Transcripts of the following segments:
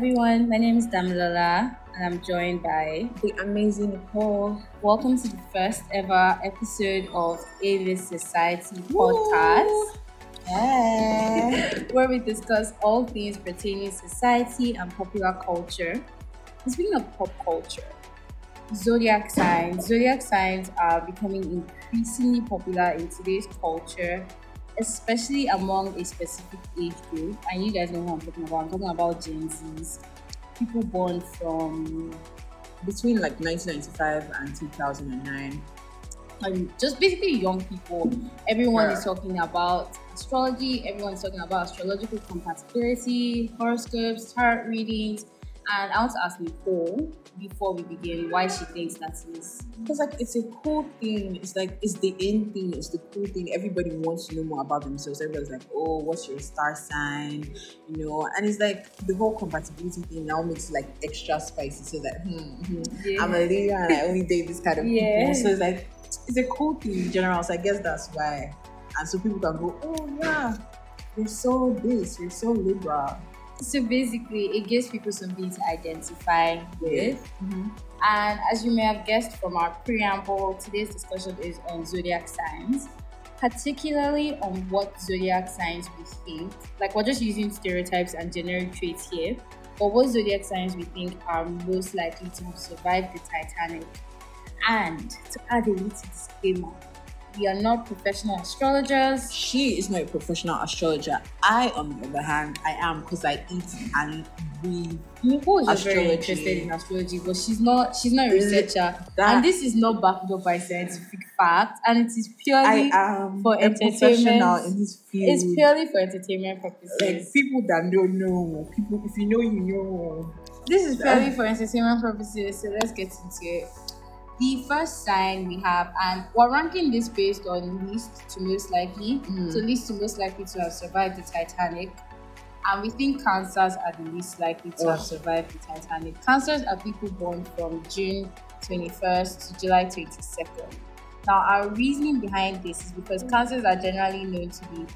everyone. My name is Damilola and I'm joined by the amazing Nicole. Welcome to the first ever episode of A-List Society podcast. Hey. where we discuss all things pertaining to society and popular culture. And speaking of pop culture, zodiac signs. Zodiac signs are becoming increasingly popular in today's culture especially among a specific age group. And you guys know who I'm talking about. I'm talking about Gen Zs, people born from between like 1995 and 2009. And just basically young people. Everyone yeah. is talking about astrology. Everyone is talking about astrological compatibility, horoscopes, tarot readings. And I want to ask Nicole, before we begin why she thinks that is because like it's a cool thing. It's like it's the end thing it's the cool thing. Everybody wants to know more about themselves. Everybody's like oh what's your star sign? You know? And it's like the whole compatibility thing now makes it like extra spicy. So that hmm, hmm yeah. i'm a leader and i only date this kind of yeah. people so it's like it's a cool thing in general. So i guess that's why. And so people can go oh yeah you're so this you're so liberal so basically, it gives people something to identify with. Mm-hmm. And as you may have guessed from our preamble, today's discussion is on zodiac signs, particularly on what zodiac signs we think. Like, we're just using stereotypes and generic traits here, but what zodiac signs we think are most likely to have survived the Titanic. And to add a little disclaimer, we are not professional astrologers. She is not a professional astrologer. I, on the other hand, I am because I eat and breathe. Nicole is very interested in astrology, but she's not. She's not a researcher, that, and this is not backed up by scientific fact, and it is purely for entertainment. in this field. It's purely for entertainment purposes. Like people that don't know, people. If you know, you know. This is purely for entertainment purposes. So let's get into it the first sign we have, and we're ranking this based on least to most likely. Mm. So least to most likely to have survived the Titanic. And we think cancers are the least likely to have survived the Titanic. Cancers are people born from June 21st to July 22nd. Now, our reasoning behind this is because cancers are generally known to be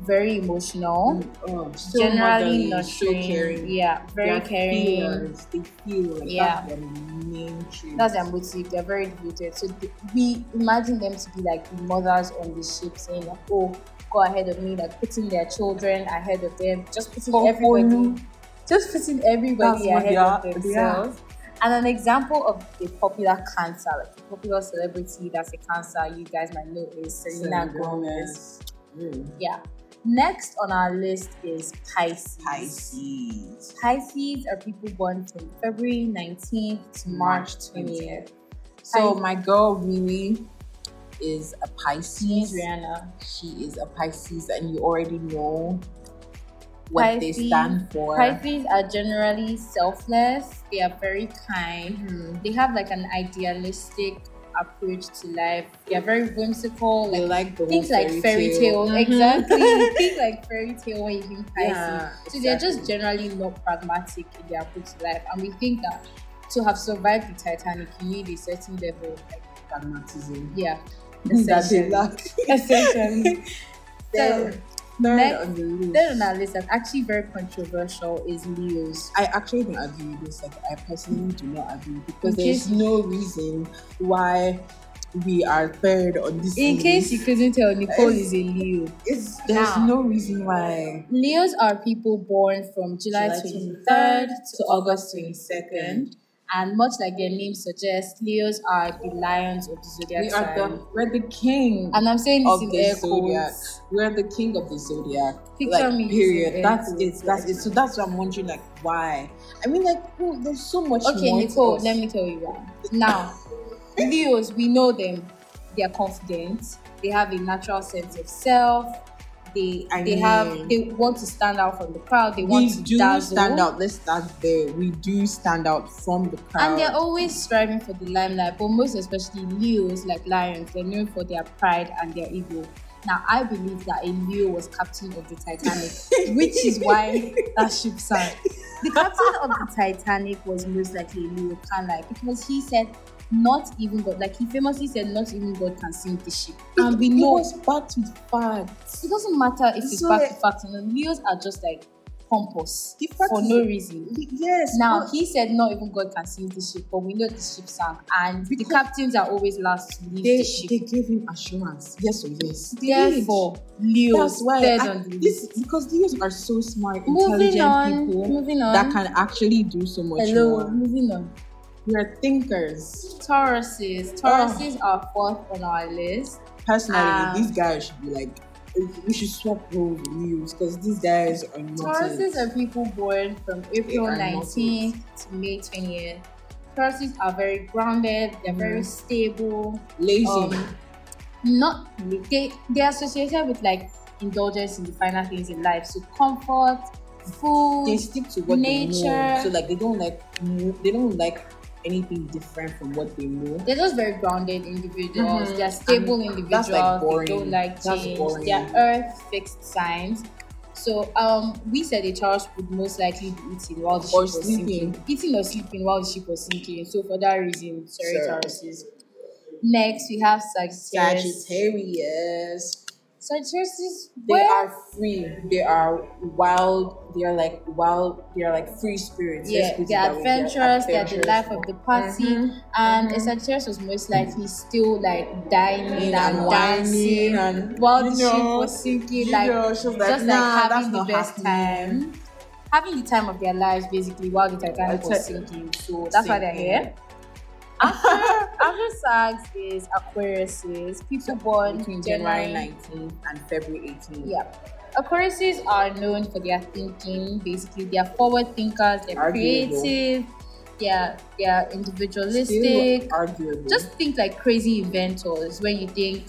very emotional, mm, oh, so generally nurturing, so caring. yeah, very caring. Feelers, they feel like yeah. that's their main trait. That's their motive. They're very devoted. So we imagine them to be like the mothers on the ship, saying like, "Oh, go ahead of me," like putting their children ahead of them, just putting oh, everybody, just putting everybody ahead of themselves. And an example of a popular cancer, like a popular celebrity that's a cancer, you guys might know is Selena, Selena Gomez. Gomez. Mm. Yeah. Next on our list is Pisces. Pisces. Pisces are people born from February 19th to March 20th. So my girl Riri is a Pisces. Rihanna. She is a Pisces, and you already know what Pisces, they stand for. Pisces are generally selfless. They are very kind. Mm-hmm. They have like an idealistic approach to life. They're very whimsical. Like, like things like fairy tale. Mm-hmm. Exactly. think like fairy tale when you think Pisces. Yeah, so exactly. they're just generally not pragmatic in their approach to life. And we think that to have survived the Titanic, you need a certain level of like pragmatism. Yeah. Essentially. Essentially. so, Next, on the list. Third on our list that's actually very controversial is Leo's. I actually don't agree with this. Like, I personally do not agree because there's no reason why we are third on this. In list. case you couldn't tell, Nicole is a Leo. It's there's now, no reason why. Leos are people born from July, July 23rd to August 22nd. And much like their name suggests, Leos are the lions of the zodiac we. Are the, we're the king. And I'm saying this in air zodiac. quotes. We're the king of the zodiac. Picture like, me. Period. That's it. That's it. So that's what I'm wondering, like, why? I mean, like, oh, there's so much. Okay, Nicole. Let me tell you why. Now, Leos, we know them. They are confident. They have a natural sense of self they I they mean, have they want to stand out from the crowd. They want to do dazzle. stand out. Let's start there. We do stand out from the crowd, and they're always striving for the limelight. But most especially Leos, like lions, they're known for their pride and their ego. Now, I believe that a Leo was captain of the Titanic, which is why that ship sank. The captain of the Titanic was most likely a Leo, like because he said not even God, like he famously said, not even God can sink the ship. And we know it was backed with facts. It doesn't matter if it's so backed with facts. And the Leos are just like pompous for no reason. Yes. Now he said not even God can sink the ship, but we know the ship sank, and the captains are always last to leave they, the ship. they gave him assurance. Yes or yes. Therefore, Leo That's why I- on the this because Leos are so smart, Moving intelligent on, people on. that can actually do so much Hello, more. moving on. We are thinkers. Tauruses. Tauruses are fourth on our list. Personally, Um, these guys should be like we should swap roles with because these guys are not. Tauruses are people born from April 19th to May 20th. Tauruses are very grounded, they're very Mhm. stable. lazy. Um, not they they're associated with like indulgence in the finer things in life. So comfort, food, they stick to what they know. nature. So like they don't like they don't like anything different from what they know. they're just very grounded individuals. Mhm. They're stable And individuals. that's, like, they don't like That's change. boring. They're earth fixed signs. So um, we said the Taurus would most likely be eating while the ship Or was sleeping. sinking. Eating or sleeping while the ship was sinking. So for that reason, sorry, Sure. Next, we have Sagittarius. Sagittarius. Sagittarius, They where- are free. They are wild. They are like wild. They are like free spirits. Yeah, they're adventurous. They're the life of the party. Mhm. And Mhm. a Sagittarius was most likely still like dining and, and dancing and while the you ship was sinking. Like know, she was just nah, like that's having the best happening. time, having the time of their lives basically while the Titanic was sinking. So that's why they're here. After, after SAGs is Aquariuses, people born between January. January 19th and February 18th. Yeah. Aquariuses are known for their thinking. Basically, they are forward thinkers. They're Arguable. creative. They're they're Still individualistic. arguable. Just think like crazy inventors when you think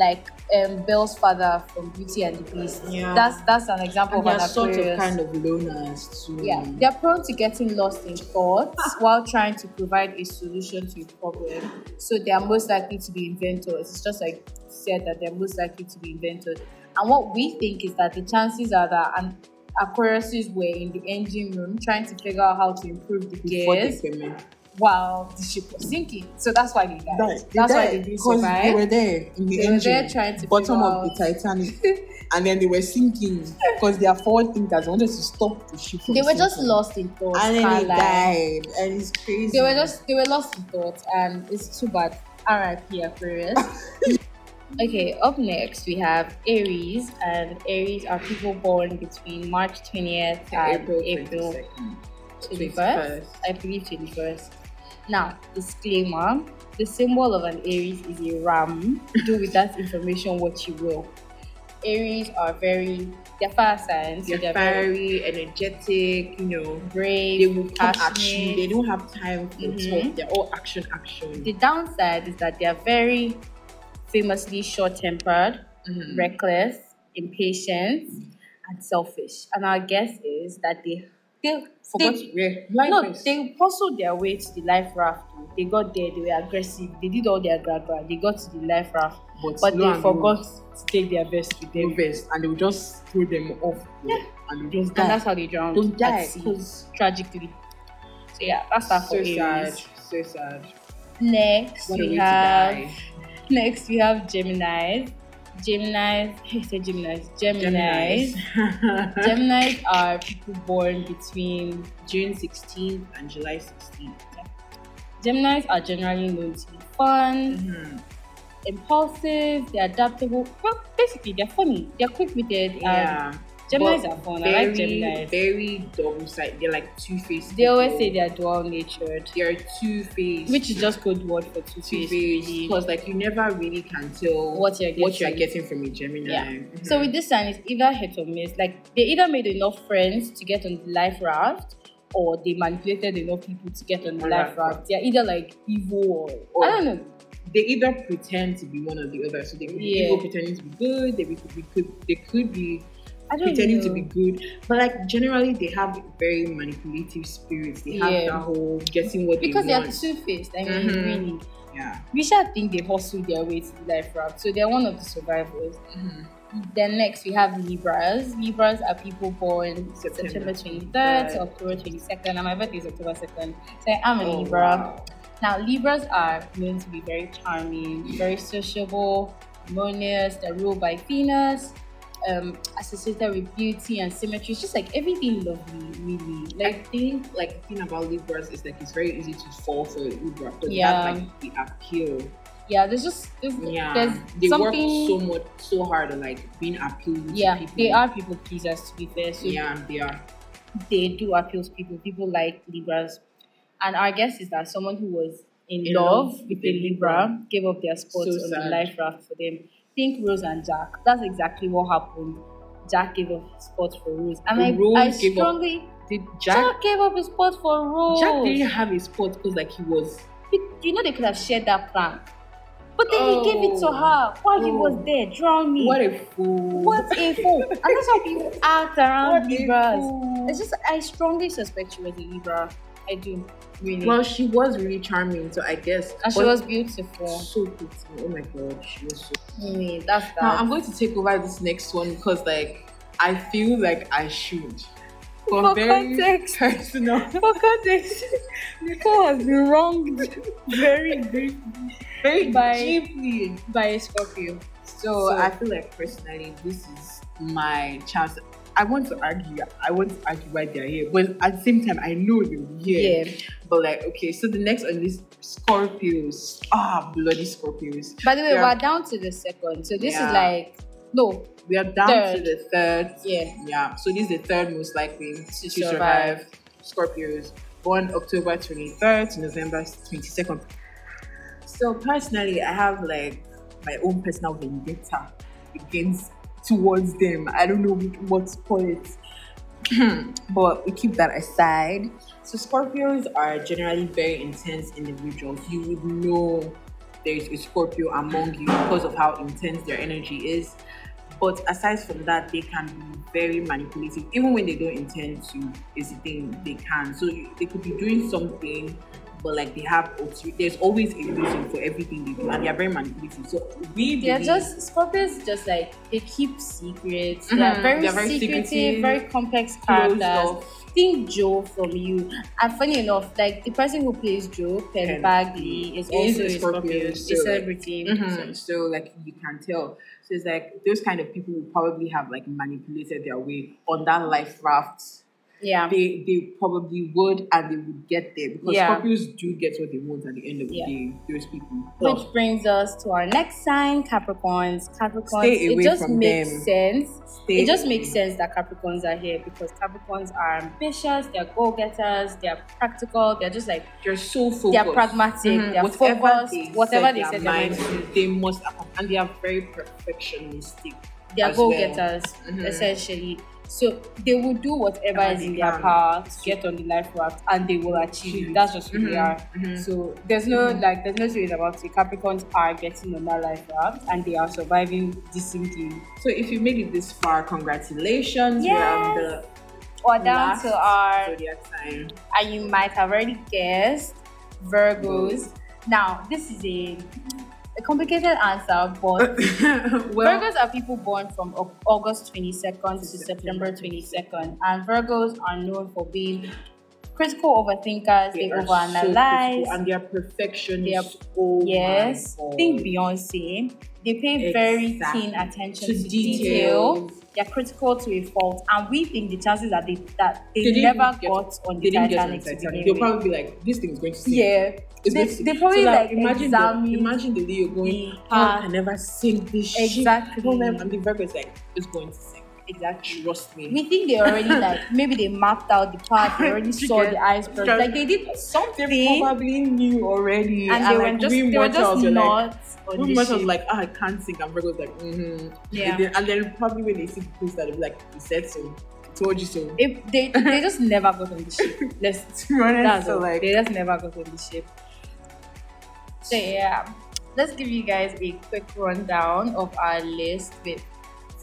like um, Belle's father from Beauty and the Beast. Yeah. That's that's an example and of an sort of kind of loners too. Yeah, they're prone to getting lost in thoughts while trying to provide a solution to a problem. So they are most likely to be inventors. It's just like said that they're most likely to be inventors. And what we think is that the chances are that an Aquariuses were in the engine room trying to figure out how to improve the before gears. While the ship was sinking. So that's why they died. That- that's why they because survive. They were there in the They were engine, there trying to bottom of the Titanic, and then they were sinking because they are forward thinkers. Wanted to stop the ship. They were just lost in thought, and then he died, and it's crazy. They were just they were lost in thought, and it's too bad. R.I.P. Aquarius. okay, up next we have Aries, and Aries are people born between March 20th and April April 22nd. 21st. I believe 21st. Now, disclaimer: the symbol of an Aries is a ram. Do with that information what you will. Aries are very they're fire signs, They're they're very fiery, energetic. You know, brave, they will come at you. They don't have time for Mhm. talk. They're all action, action. The downside is that they are very famously short tempered, Mhm. reckless, impatient, and selfish. And our guess is that they they Forgot they, where life no, is. they hustled their way to the life raft. They got there, they were aggressive, they did all their gra gra, they got to the life raft, but lo they forgot to take their vest with them. vest, and they would just throw them off. Yeah. and they just And that's how they drowned. Don't die because tragically. So yeah, that's that so sad, so sad. Next What we have. Next, we have Geminis. Geminis, I said Geminis. Geminis. Geminis are people born between. June 16th and July 16th. Geminis are generally known to be fun, Mm-hmm. impulsive, they're adaptable. Well, basically, they're funny, they're quick witted. Yeah. And Geminis are fun. very, I like Geminis. very double sided. They're like two faced. They always say they're dual natured, they're two faced. which is just code word for two faced. because like you never really can tell What you're what you're getting. getting from a Gemini. Yeah. Mhm. So with this sign, it's either hit or miss. Like they either made enough friends to get on the life raft, or they manipulated enough people to get on the life raft. They're either like evil or, Or- I don't know. they either pretend to be one or the other. So they could be Yeah. evil pretending to be good. They could be could they could be pretending know. to be good. But like generally they have very manipulative spirits. They have Yeah. that whole getting what because they they are two faced. I mean, Mhm. really, yeah. we should think they hustled their way to the life raft. So they're one of the survivors. Mhm. Then next we have Libras. Libras are people born September September 23rd to 23rd. October 22nd, and my birthday is October 2nd. So I'm a Oh, Libra. wow. Now, Libras are known to be very charming, very sociable, harmonious. They're ruled by Venus. Um associated with beauty and symmetry. It's just like everything lovely, really. I Like think like the thing about Libras is like it's very easy to fall for a Libra because Yeah. that's like the appeal. yeah, there's just there's, Yeah, there's they something. work so much so hard on like being appealing yeah, to people. they are people pleasers to be fair. So Yeah, they are. they do appeal to people. People like Libras. And our guess is that someone who was in, In love, love with a Libra, Libra. gave up their spots So on the life raft for them. Think Rose and Jack. That's exactly what happened. Jack gave up his spot for Rose. And I, Rose I gave up- strongly Did Jack, Jack gave up his spot for Rose. Jack didn't have a spot because like he was you know they could have shared that plan. But then he gave it to Oh. her while he was Oh. there, drown me. what a fool. What a fool. and that's how people act around What Libras. It's just I strongly suspect she was a Libra. I do. Really. Well, she was really charming, so I guess. and she was beautiful. so pretty. Oh my god, she was so. Mm, that's that. Now I'm going to take over this next one because like I feel like I should. For, For context. personal. For context, Nicole has been wronged very, very, very By- deeply. by a Scorpio. So, So- I feel like personally, this is my chance. I want to argue. I want to argue why they're here, but at the same time, I know they're here. Yeah. But like, okay, so the next on this Scorpios. Ah, bloody Scorpios. By the way, Yeah. we're down to the second. So this Yeah. is like no, We are down Third. to the third. yeah. Yeah. So this is the third most likely to, survive. survive. Scorpios, born October 23rd to November 22nd. So personally, I have like my own personal vendetta against towards them. I don't know what to call it. but we keep that aside. So Scorpios are generally very intense individuals. You would know there's a Scorpio among you because of how intense their energy is. But aside from that, they can be very manipulative. Even when they don't intend to, is the thing they can. So they could be doing something, but like they have, there's always a reason for everything they do, and they're very manipulative. So we They're just Scorpios. Just like they keep secrets. They're Mhm, very, they're very secretive, secretive, very complex characters. Think Joe from you. And funny enough, like the person who plays Joe, Penn Penn Badgley, is also is a Scorpio, Scorpio, a so, like, celebrity. Mhm. So like you can tell. So it's like those kind of people will probably have like manipulated their way on that life raft. Yeah. They they probably would and they would get there because Yeah. Scorpios do get what they want at the end of the Yeah. day. Those people. Which brings us to our next sign, Capricorns. Capricorns, Stay away it just makes them. sense. Stay it just makes sense that Capricorns are here because Capricorns are ambitious, they're go-getters, they're practical, they're just like They're so focused. they're pragmatic, Mhm. they're Whatever focused, they whatever they set their mind to. they must and they are very perfectionistic. they're as well. go-getters Mhm. essentially. So they will do whatever is in their power to get on the life raft, and they will achieve it. That's just who they Mhm. are. Mhm. So there's no like there's no serious about it. Capricorns are getting on that life raft and they are surviving decently. So if you made it this far, congratulations. We're the Or down to our and you might have already guessed Virgos. Now this is a complicated answer, but well, Virgos are people born from August 22nd to September 22nd, and Virgos are known for being critical overthinkers. They, are so overanalyze. critical and they're perfectionists. They are- oh yes, think Beyonce. They pay very Exactly. keen attention To to, detail. They're critical to a fault, and we think the chances that they that they, They never get- got on the didn't get on Titanic to Titanic. They'll probably be like, this thing is going to sink. Yeah, It's they, going to they probably so like imagine examine the, imagine the Leo going, the oh, I never sink this ship. Exactly. And the Virgo is like, it's going to sink. Exactly. Trust me. We think they already like maybe they mapped out the path, they already saw the iceberg, like they did They something, probably knew already. and they were just we they were just like, not on we ship. like, ah, I can't sing. And Virgo's like, mm-hmm. Yeah. And then, and then probably when they see the post that they'll be like, we said so. Told you so. If they they just never got on the ship. Let's be honest, so like, they just never got on the ship. So yeah, let's give you guys a quick rundown of our list with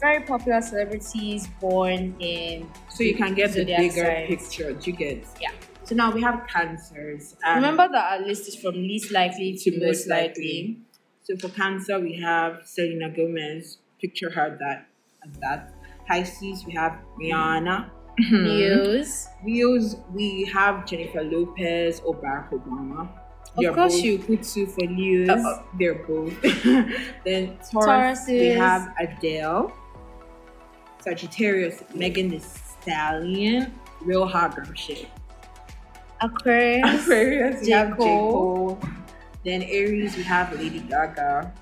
very popular celebrities born in. so you can get the bigger signs. picture. Do you get? Yeah. So now we have cancers. Um, Remember that our list is from least likely to, to most likely. So for Cancer, we have Selena Gomez. Picture her that as that. Pisces, we have Rihanna. News. Leos, we have Jennifer Lopez or Barack Obama. They Of course, both- you put two for news. uh, uh, they're both. then Taurus, we have Adele. Sagittarius, Megan Thee Stallion, real hard girl shit. Aquarius, Aquarius, J. have J. Cole. Cole. Then Aries, we have Lady Gaga.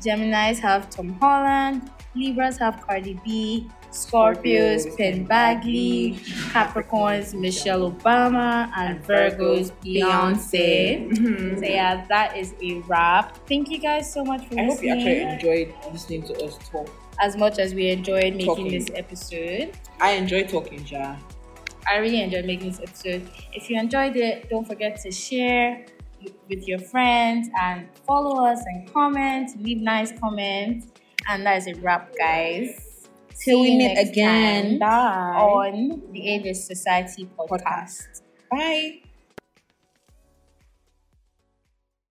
Geminis have Tom Holland, Libras have Cardi B, Scorpios Penn Badgley, Capricorns Michelle Obama, and Virgos Beyonce. Mhm. So yeah, that is a wrap. Thank you guys so much for watching. I hope you actually enjoyed listening to us talk. As much as we enjoyed making Talking. this episode, I enjoy talking, Ja. I really enjoyed making this episode. If you enjoyed it, don't forget to share with your friends and follow us and comment, leave nice comments. And that is a wrap, guys. Till we meet again. on the Ageless Society podcast. Bye.